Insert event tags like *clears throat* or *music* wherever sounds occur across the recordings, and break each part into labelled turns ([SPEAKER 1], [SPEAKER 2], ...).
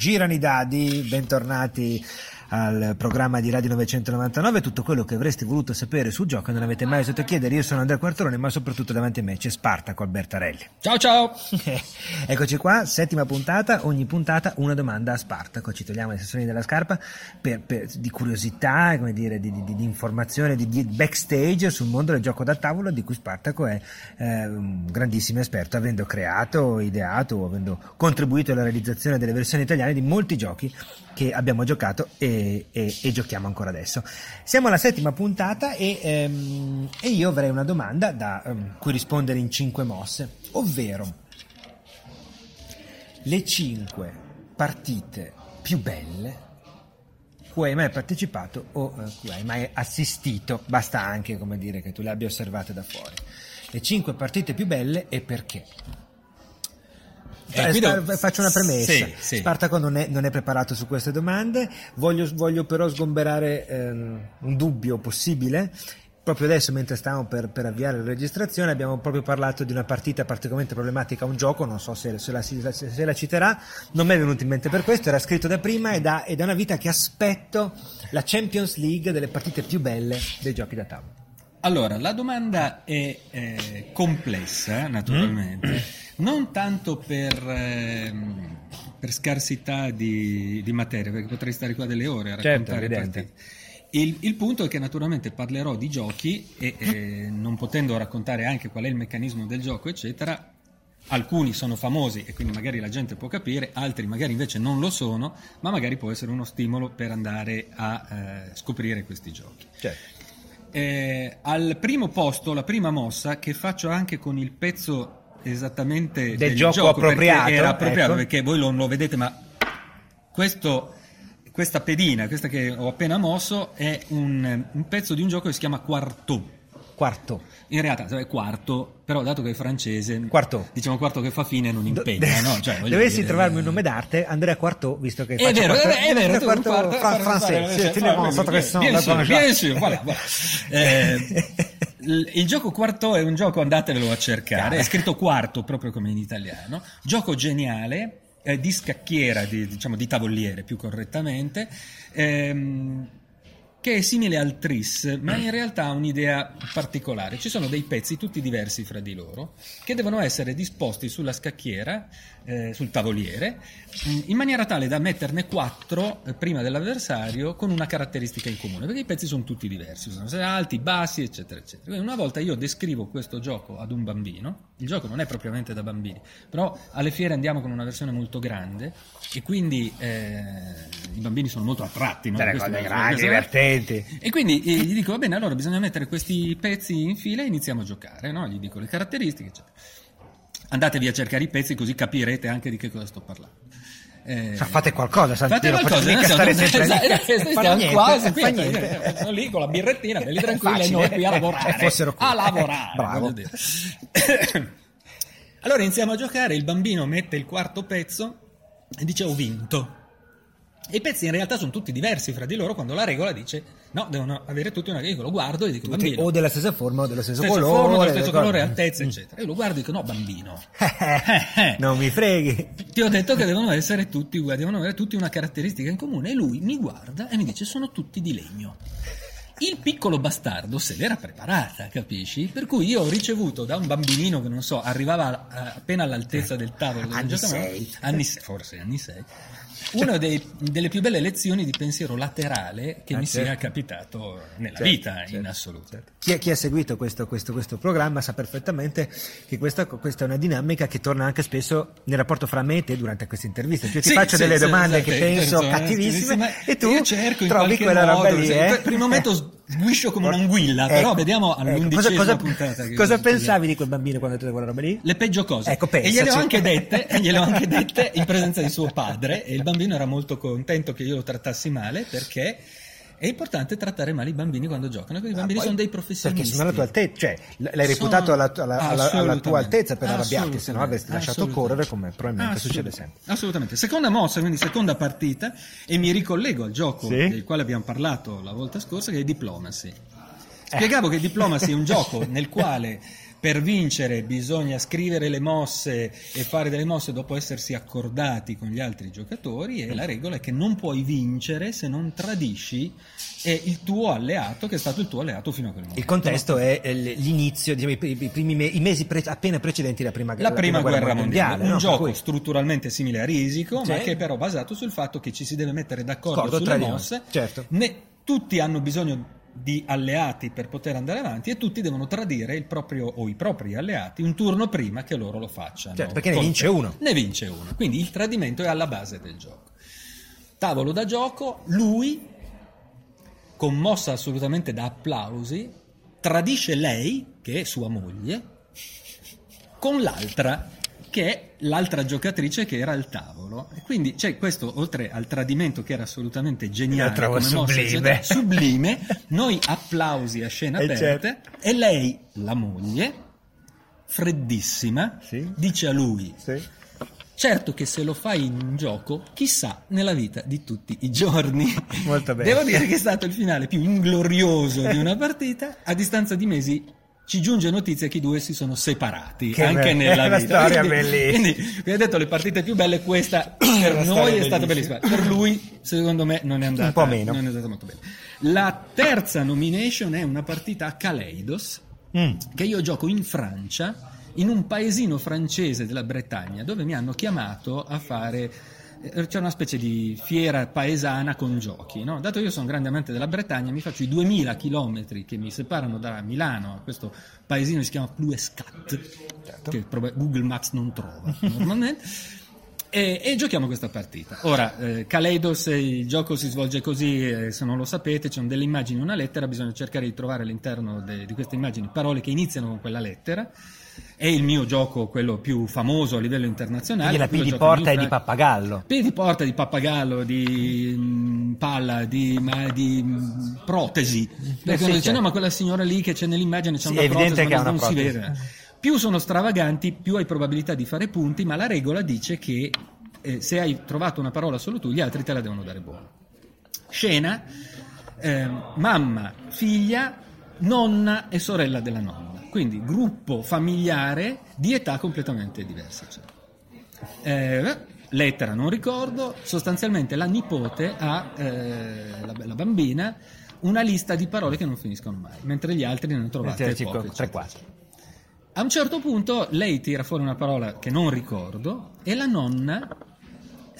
[SPEAKER 1] girano i dadi, bentornati al programma di Radio 999 tutto quello che avreste voluto sapere sul gioco non avete mai osato chiedere. Io sono Andrea Quartolone, ma soprattutto davanti a me c'è Spartaco Albertarelli.
[SPEAKER 2] Ciao ciao! *laughs*
[SPEAKER 1] Eccoci qua, settima puntata, ogni puntata una domanda a Spartaco. Ci togliamo le sessioni della scarpa per, per, di curiosità, come dire, di, di, di informazione, di, di, backstage sul mondo del gioco da tavolo di cui Spartaco è eh, un grandissimo esperto, avendo creato, ideato, avendo contribuito alla realizzazione delle versioni italiane di molti giochi che abbiamo giocato e, e, e, giochiamo ancora adesso. Siamo alla settima puntata e, ehm, e io avrei una domanda da um, cui rispondere in cinque mosse, ovvero le cinque partite più belle cui hai mai partecipato o uh, cui hai mai assistito, basta anche come dire che tu le abbia osservate da fuori. Le cinque partite più belle e perché? Eh, Spar- faccio una premessa. Sì, sì. Spartaco non è, non è, preparato su queste domande, voglio, voglio però sgomberare ehm, un dubbio possibile. Proprio adesso, mentre stavamo per, per, avviare la registrazione, abbiamo proprio parlato di una partita particolarmente problematica, un gioco, non so se, se, la, se la, citerà, non mi è venuto in mente per questo, era scritto da prima ed è da una vita che aspetto la Champions League delle partite più belle dei giochi da tavolo.
[SPEAKER 2] Allora, la domanda è eh, complessa, naturalmente. Mm non tanto per, ehm, per scarsità di, di, materia, perché potrei stare qua delle ore a certo, raccontare certo, il, il, punto è che naturalmente parlerò di giochi e eh, non potendo raccontare anche qual è il meccanismo del gioco, eccetera, alcuni sono famosi e quindi magari la gente può capire, altri magari invece non lo sono, ma magari può essere uno stimolo per andare a eh, scoprire questi giochi. Certo. Eh, al primo posto, la prima mossa che faccio anche con il pezzo esattamente
[SPEAKER 1] del, del gioco, gioco, appropriato.
[SPEAKER 2] Era appropriato ecco. perché voi non lo vedete, ma questo, questa pedina, questa che ho appena mosso, è un, un pezzo di un gioco che si chiama Quarto.
[SPEAKER 1] Quarto.
[SPEAKER 2] In realtà è quarto, però dato che è francese,
[SPEAKER 1] quarto.
[SPEAKER 2] diciamo quarto che fa fine non impegna. *laughs* no?
[SPEAKER 1] cioè, Dovessi dire, trovarmi un nome d'arte, Andrea Quarto, visto che
[SPEAKER 2] è vero,
[SPEAKER 1] quarto,
[SPEAKER 2] è vero,
[SPEAKER 1] quarto, quarto fran- francese.
[SPEAKER 2] Eh, il gioco quarto è un gioco, andatevelo a cercare, è scritto quarto proprio come in italiano, gioco geniale, eh, di scacchiera, di, diciamo di tavoliere più correttamente, ehm, che è simile al tris, ma in realtà ha un'idea particolare. Ci sono dei pezzi tutti diversi fra di loro che devono essere disposti sulla scacchiera, eh, sul tavoliere, in maniera tale da metterne quattro eh, prima dell'avversario con una caratteristica in comune, perché i pezzi sono tutti diversi, sono alti, bassi, eccetera, eccetera. Quindi una volta io descrivo questo gioco ad un bambino, il gioco non è propriamente da bambini, però alle fiere andiamo con una versione molto grande e quindi eh, i bambini sono molto attratti. No?
[SPEAKER 1] Delle cose grandi, divertenti.
[SPEAKER 2] E quindi eh, gli dico, va bene, allora bisogna mettere questi pezzi in fila e iniziamo a giocare, no? gli dico le caratteristiche, eccetera. Andatevi a cercare i pezzi così capirete anche di che cosa sto parlando.
[SPEAKER 1] Eh, fate qualcosa,
[SPEAKER 2] fate qualcosa, non stare sempre *laughs* esatto, lì. Stiamo niente, quasi qui, niente. sono lì con la birrettina, *laughs* belli tranquilli, e noi qui a lavorare.
[SPEAKER 1] Fossero qui.
[SPEAKER 2] A lavorare. Bravo. *coughs* allora iniziamo a giocare, il bambino mette il quarto pezzo e dice ho vinto. E i pezzi in realtà sono tutti diversi fra di loro quando la regola dice no, devono avere tutti una io lo guardo e dico bambino.
[SPEAKER 1] O della stessa forma o dello stesso
[SPEAKER 2] stessa
[SPEAKER 1] colore.
[SPEAKER 2] Forma, dello stesso colore, altezza, eccetera. E lo guardo e dico no, bambino. *laughs*
[SPEAKER 1] non mi freghi.
[SPEAKER 2] Ti ho detto che devono essere tutti uguali, devono avere tutti una caratteristica in comune. E lui mi guarda e mi dice sono tutti di legno. Il piccolo bastardo se l'era preparata, capisci? Per cui io ho ricevuto da un bambinino che non so, arrivava appena all'altezza del tavolo,
[SPEAKER 1] anni 6,
[SPEAKER 2] anni, forse anni 6 una dei, delle più belle lezioni di pensiero laterale che ah, mi certo. sia capitato nella certo, vita certo, in assoluto. Certo.
[SPEAKER 1] Chi, chi, ha seguito questo, questo, questo, programma sa perfettamente che questa, questa, è una dinamica che torna anche spesso nel rapporto fra me e te durante queste interviste. Cioè, ti sì, faccio sì, delle sì, domande che penso cattivissime e tu trovi quella
[SPEAKER 2] modo,
[SPEAKER 1] roba lì. Eh?
[SPEAKER 2] Per il momento *laughs* sguiscio come un'anguilla, ecco, però vediamo ecco. all'undicesima
[SPEAKER 1] cosa,
[SPEAKER 2] puntata.
[SPEAKER 1] cosa pensavi di quel bambino quando hai detto quella roba lì?
[SPEAKER 2] Le peggio cose.
[SPEAKER 1] Ecco,
[SPEAKER 2] e gliele ho anche dette, e gliele ho anche dette in presenza di suo padre e il bambino era molto contento che io lo trattassi male perché è importante trattare male i bambini quando giocano, perché i bambini ah, sono dei professionisti.
[SPEAKER 1] Perché sono alla tua altezza, cioè l'hai reputato alla, alla, alla, alla, tua altezza per arrabbiarti, se no avresti lasciato correre come probabilmente succede sempre.
[SPEAKER 2] Assolutamente. Seconda mossa, quindi seconda partita, e mi ricollego al gioco sì? del quale abbiamo parlato la volta scorsa, che è Diplomacy. Spiegavo che Diplomacy è un gioco nel quale *laughs* per vincere bisogna scrivere le mosse e fare delle mosse dopo essersi accordati con gli altri giocatori e la regola è che non puoi vincere se non tradisci il tuo alleato che è stato il tuo alleato fino a quel momento.
[SPEAKER 1] Il contesto è l'inizio, diciamo, i, primi me- i mesi pre- appena precedenti alla prima,
[SPEAKER 2] la la prima, prima guerra, guerra, mondiale. mondiale un
[SPEAKER 1] no?
[SPEAKER 2] gioco cui... strutturalmente simile a Risico, sì. ma che è però basato sul fatto che ci si deve mettere d'accordo Scordo sulle mosse.
[SPEAKER 1] Certo.
[SPEAKER 2] Ne, tutti hanno bisogno di alleati per poter andare avanti e tutti devono tradire il proprio o i propri alleati un turno prima che loro lo facciano.
[SPEAKER 1] Certo, perché ne vince uno.
[SPEAKER 2] Ne vince uno. Quindi il tradimento è alla base del gioco. Tavolo da gioco, lui, commossa assolutamente da applausi, tradisce lei, che è sua moglie, con l'altra che è l'altra giocatrice che era al tavolo. E quindi c'è questo, oltre al tradimento che era assolutamente geniale, come
[SPEAKER 1] sublime.
[SPEAKER 2] Mossa, *laughs* sublime, noi applausi a scena e aperta certo. e lei, la moglie, freddissima,
[SPEAKER 1] sì.
[SPEAKER 2] dice a lui...
[SPEAKER 1] Sì.
[SPEAKER 2] Certo che se lo fai in un gioco, chissà nella vita di tutti i giorni.
[SPEAKER 1] Molto bene.
[SPEAKER 2] Devo dire che è stato il finale più inglorioso di una partita a distanza di mesi ci giunge notizia che i due si sono separati
[SPEAKER 1] che
[SPEAKER 2] anche
[SPEAKER 1] be-
[SPEAKER 2] nella *laughs*
[SPEAKER 1] vita.
[SPEAKER 2] storia
[SPEAKER 1] quindi,
[SPEAKER 2] bellissima. Quindi, vi ho detto, le partite più belle, questa *clears throat* per noi è stata bellissima. Per lui, secondo me, non è andata,
[SPEAKER 1] Un po' meno.
[SPEAKER 2] Non è andata molto bene. La terza nomination è una partita a Kaleidos, mm. che io gioco in Francia, in un paesino francese della Bretagna, dove mi hanno chiamato a fare c'è una specie di fiera paesana con giochi. No? Dato che io sono grande amante della Bretagna, mi faccio i 2000 km che mi separano da Milano a questo paesino che si chiama Pluescat, certo. che Google Maps non trova normalmente. *laughs* E, e, giochiamo questa partita. Ora, eh, Kaleidos, il gioco si svolge così, eh, se non lo sapete, ci sono delle immagini e una lettera, bisogna cercare di trovare all'interno de, di queste immagini parole che iniziano con quella lettera è il mio gioco, quello più famoso a livello internazionale.
[SPEAKER 1] Quindi la P di porta è di pappagallo.
[SPEAKER 2] P di porta di pappagallo, di mh, palla, di, ma, di mh, protesi. Perché sì, uno dice, no, ma quella signora lì che c'è nell'immagine c'è
[SPEAKER 1] sì,
[SPEAKER 2] una
[SPEAKER 1] protesi,
[SPEAKER 2] ma
[SPEAKER 1] non
[SPEAKER 2] protesi. si vede. Più sono stravaganti, più hai probabilità di fare punti, ma la regola dice che eh, se hai trovato una parola solo tu, gli altri te la devono dare buona. Scena, eh, mamma, figlia, nonna e sorella della nonna quindi gruppo familiare di età completamente diverse. Cioè. Eh, lettera non ricordo, sostanzialmente la nipote ha, eh, la, la, bambina, una lista di parole che non finiscono mai, mentre gli altri ne hanno trovate poche. 3-4. A un certo punto lei tira fuori una parola che non ricordo e la nonna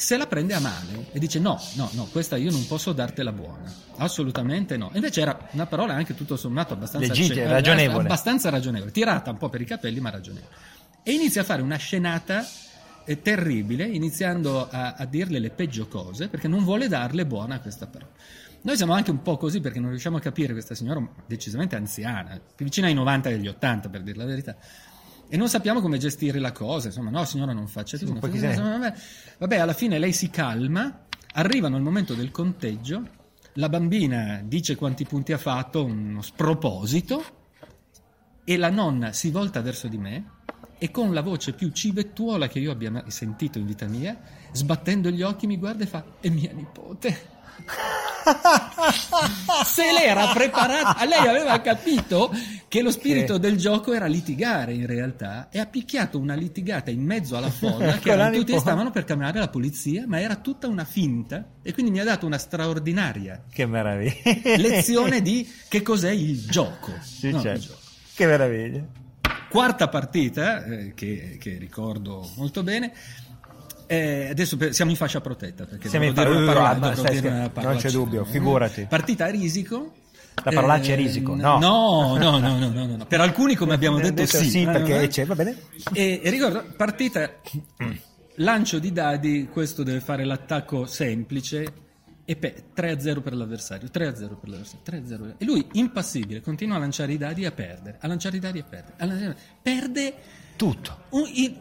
[SPEAKER 2] se la prende a male e dice no, no, no, questa io non posso dartela buona, assolutamente no. Invece era una parola anche tutto sommato abbastanza,
[SPEAKER 1] Legittima, c- ragionevole.
[SPEAKER 2] abbastanza ragionevole, tirata un po' per i capelli ma ragionevole. E inizia a fare una scenata eh, terribile, iniziando a, a, dirle le peggio cose perché non vuole darle buona a questa parola. Noi siamo anche un po' così perché non riusciamo a capire questa signora decisamente anziana, più vicina ai 90 e agli 80 per dire la verità e non sappiamo come gestire la cosa. Insomma, no, signora, non faccia. Sì, vabbè. vabbè, alla fine lei si calma, arrivano al momento del conteggio, la bambina dice quanti punti ha fatto, uno sproposito, e la nonna si volta verso di me e con la voce più civettuola che io abbia mai sentito in vita mia, sbattendo gli occhi mi guarda e fa: È mia nipote. *laughs* Se lei era preparata, lei aveva capito che lo spirito del gioco era litigare in realtà e ha picchiato una litigata in mezzo alla folla *laughs* che erano tutti stavano per chiamare la polizia, ma era tutta una finta e quindi mi ha dato una straordinaria
[SPEAKER 1] che *laughs*
[SPEAKER 2] lezione di che cos'è il gioco.
[SPEAKER 1] Sì, no, certo. il gioco. Che meraviglia.
[SPEAKER 2] Quarta partita eh, che, che ricordo molto bene eh, adesso siamo in fascia protetta perché
[SPEAKER 1] siamo
[SPEAKER 2] in fascia
[SPEAKER 1] protetta, non c'è dubbio, figurati.
[SPEAKER 2] Partita a risico.
[SPEAKER 1] La parolaccia eh, è risico,
[SPEAKER 2] no. No, no, no, no, no, no. Per alcuni, come abbiamo detto, sì.
[SPEAKER 1] Sì, perché c'è, va bene.
[SPEAKER 2] E, e ricordo, partita, lancio di dadi, questo deve fare l'attacco semplice, e pe- 3-0 per l'avversario, 3-0 per l'avversario, 3-0. E lui, impassibile, continua a lanciare i dadi e a perdere, a lanciare i dadi e a perdere. A lanciare... Perde
[SPEAKER 1] tutto.
[SPEAKER 2] Un, in,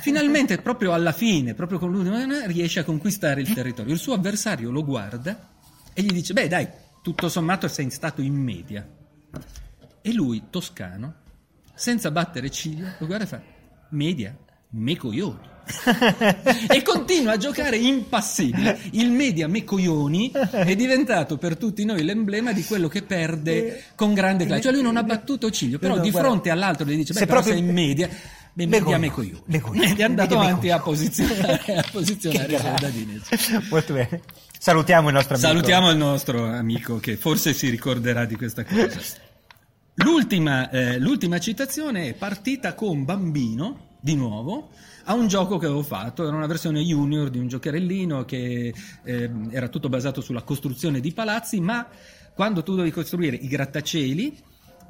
[SPEAKER 2] Finalmente, proprio alla fine, proprio con l'ultima, riesce a conquistare il territorio. Il suo avversario lo guarda e gli dice: Beh, dai, tutto sommato sei stato in media. E lui, toscano, senza battere ciglio, lo guarda e fa: Media? Me coglioni. *laughs* e continua a giocare impassibile. Il media Mecoioni è diventato per tutti noi l'emblema di quello che perde con grande classe. Cioè lui non ha battuto ciglio, però
[SPEAKER 1] No,
[SPEAKER 2] di
[SPEAKER 1] guarda,
[SPEAKER 2] fronte all'altro gli dice, beh,
[SPEAKER 1] se
[SPEAKER 2] però
[SPEAKER 1] proprio-
[SPEAKER 2] sei in media. Media Mecoioni.
[SPEAKER 1] Mecoioni.
[SPEAKER 2] Ed è andato avanti a posizionare, *laughs* a posizionare i soldadini.
[SPEAKER 1] Molto bene. Salutiamo il nostro amico.
[SPEAKER 2] Salutiamo il nostro amico che forse si ricorderà di questa cosa. L'ultima, eh, l'ultima citazione è partita con Bambino, di nuovo, a un gioco che avevo fatto, era una versione junior di un giocherellino che eh, era tutto basato sulla costruzione di palazzi, ma quando tu dovevi costruire i grattacieli,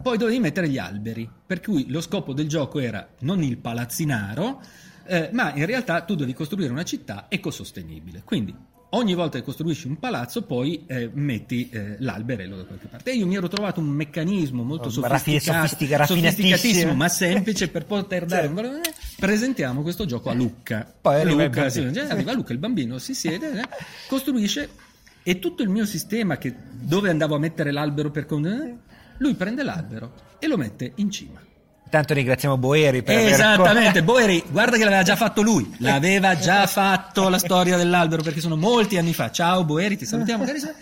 [SPEAKER 2] poi dovevi mettere gli alberi, per cui lo scopo del gioco era non il palazzinaro, eh, ma in realtà tu devi costruire una città ecosostenibile. Quindi ogni volta che costruisci un palazzo poi eh, metti eh, l'alberello da qualche parte. E io mi ero trovato un meccanismo molto
[SPEAKER 1] Oh,
[SPEAKER 2] sofisticato,
[SPEAKER 1] sofistica-
[SPEAKER 2] sofisticatissimo, ma semplice per poter dare
[SPEAKER 1] Certo.
[SPEAKER 2] un. Presentiamo questo gioco a Lucca.
[SPEAKER 1] Poi arriva il
[SPEAKER 2] Lucca, sì, cioè, arriva Lucca, il bambino si siede, eh, costruisce e tutto il mio sistema che dove andavo a mettere l'albero per con- eh, lui prende l'albero e lo mette in cima.
[SPEAKER 1] Tanto ringraziamo Boeri per aver-
[SPEAKER 2] Esattamente, Boeri, *laughs* guarda che l'aveva già fatto lui, l'aveva già fatto la storia dell'albero perché sono molti anni fa. Ciao Boeri, ti salutiamo carissimo.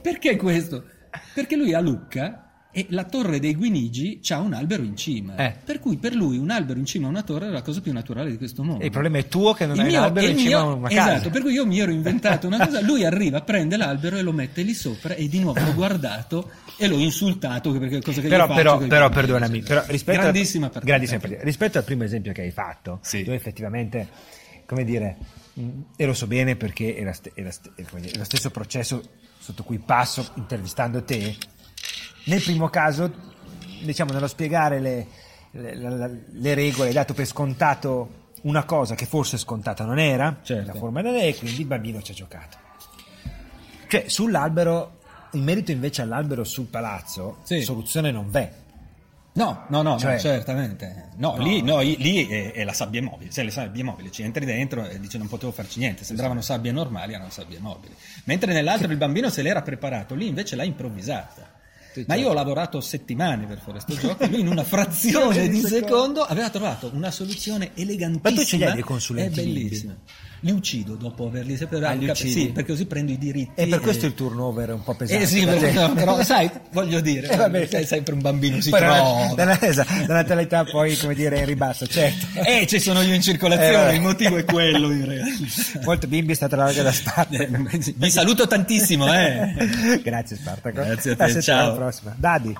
[SPEAKER 2] Perché questo? Perché lui a Lucca e la torre dei Guinigi c'ha un albero in cima.
[SPEAKER 1] Eh.
[SPEAKER 2] Per cui per lui un albero in cima a una torre è la cosa più naturale di questo mondo.
[SPEAKER 1] E il problema è tuo che non
[SPEAKER 2] Il
[SPEAKER 1] hai
[SPEAKER 2] mio-
[SPEAKER 1] un albero in cima a una casa.
[SPEAKER 2] Esatto, per cui io mi ero inventato una *laughs* cosa, lui arriva, prende l'albero e lo mette lì sopra e di nuovo l'ho guardato e l'ho insultato perché è cosa che
[SPEAKER 1] però,
[SPEAKER 2] faccio
[SPEAKER 1] però,
[SPEAKER 2] coi
[SPEAKER 1] però
[SPEAKER 2] bambini,
[SPEAKER 1] perdonami, però rispetto,
[SPEAKER 2] grandissima
[SPEAKER 1] a,
[SPEAKER 2] partita.
[SPEAKER 1] grandissima partita. rispetto al primo esempio che hai fatto,
[SPEAKER 2] Sì.
[SPEAKER 1] tu effettivamente, come dire, e lo so bene perché è, la st- è la st- è come dire, è lo stesso processo sotto cui passo intervistando te. Nel primo caso, diciamo, nello spiegare le, le- le regole, hai dato per scontato una cosa che forse scontata non era,
[SPEAKER 2] Certo.
[SPEAKER 1] la forma è, e quindi il bambino ci ha giocato. Cioè, sull'albero, in merito invece all'albero sul palazzo,
[SPEAKER 2] Sì.
[SPEAKER 1] soluzione non v'è.
[SPEAKER 2] No, no, no,
[SPEAKER 1] Cioè-
[SPEAKER 2] no, certamente. No,
[SPEAKER 1] No.
[SPEAKER 2] lì, no, lì è, è la sabbia mobile. Se le sabbie mobili ci entri dentro e dice non potevo farci niente. Sembravano sabbie normali, erano sabbie mobili. Mentre nell'altro il bambino se l'era preparato, lì invece l'ha improvvisata.
[SPEAKER 1] Sì,
[SPEAKER 2] Ma
[SPEAKER 1] certo.
[SPEAKER 2] io ho lavorato settimane per fare questo gioco. Lui in una frazione *laughs* di secondo aveva trovato una soluzione elegantissima.
[SPEAKER 1] Ma tu ce li hai dei consulenti
[SPEAKER 2] È bellissima. Li uccido dopo averli separati.
[SPEAKER 1] Ah, uccidi?
[SPEAKER 2] Sì, perché così prendo i diritti.
[SPEAKER 1] E per questo il turnover è un po' pesante.
[SPEAKER 2] Eh sì,
[SPEAKER 1] per
[SPEAKER 2] però,
[SPEAKER 1] te.
[SPEAKER 2] no, però *laughs* sai, voglio dire,
[SPEAKER 1] Eh, vabbè.
[SPEAKER 2] sei sempre un bambino, si trova. *laughs*
[SPEAKER 1] esatto, la natalità poi, come dire, in ribasso, certo. *laughs*
[SPEAKER 2] Eh, ci sono io in
[SPEAKER 1] Eh,
[SPEAKER 2] circolazione,
[SPEAKER 1] vabbè.
[SPEAKER 2] il motivo è quello in realtà.
[SPEAKER 1] Molto bimbi è stata larga da
[SPEAKER 2] Eh,
[SPEAKER 1] Spartaco.
[SPEAKER 2] Vi saluto tantissimo, eh.
[SPEAKER 1] Grazie Spartaco.
[SPEAKER 2] Grazie a te,
[SPEAKER 1] La
[SPEAKER 2] ciao.
[SPEAKER 1] prossima. Dadi.